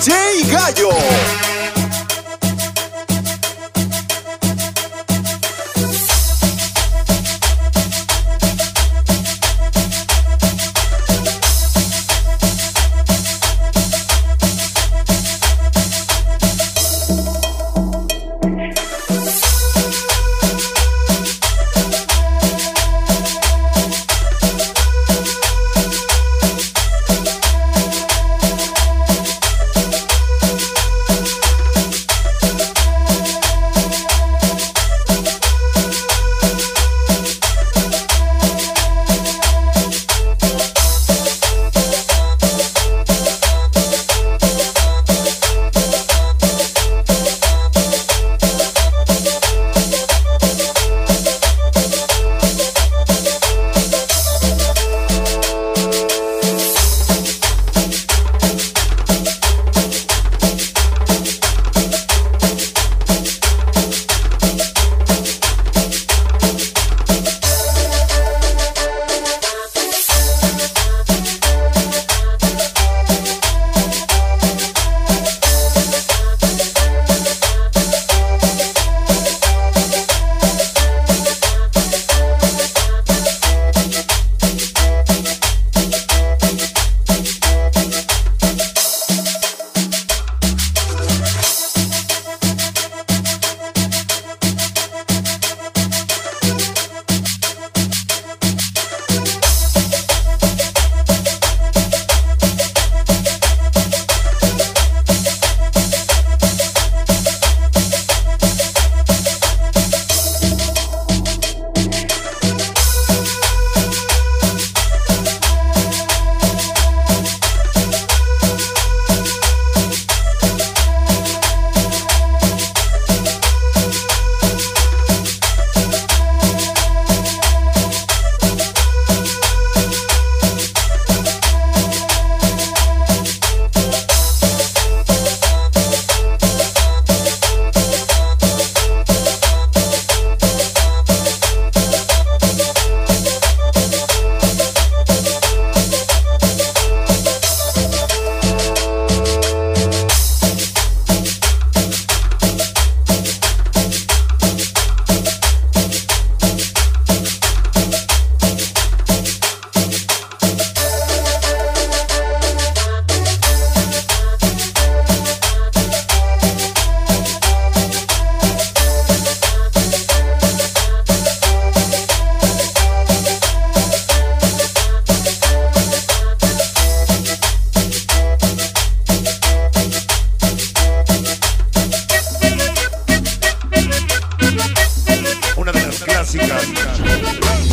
DJ Gallo.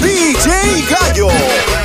DJ Gallo.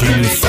Martini.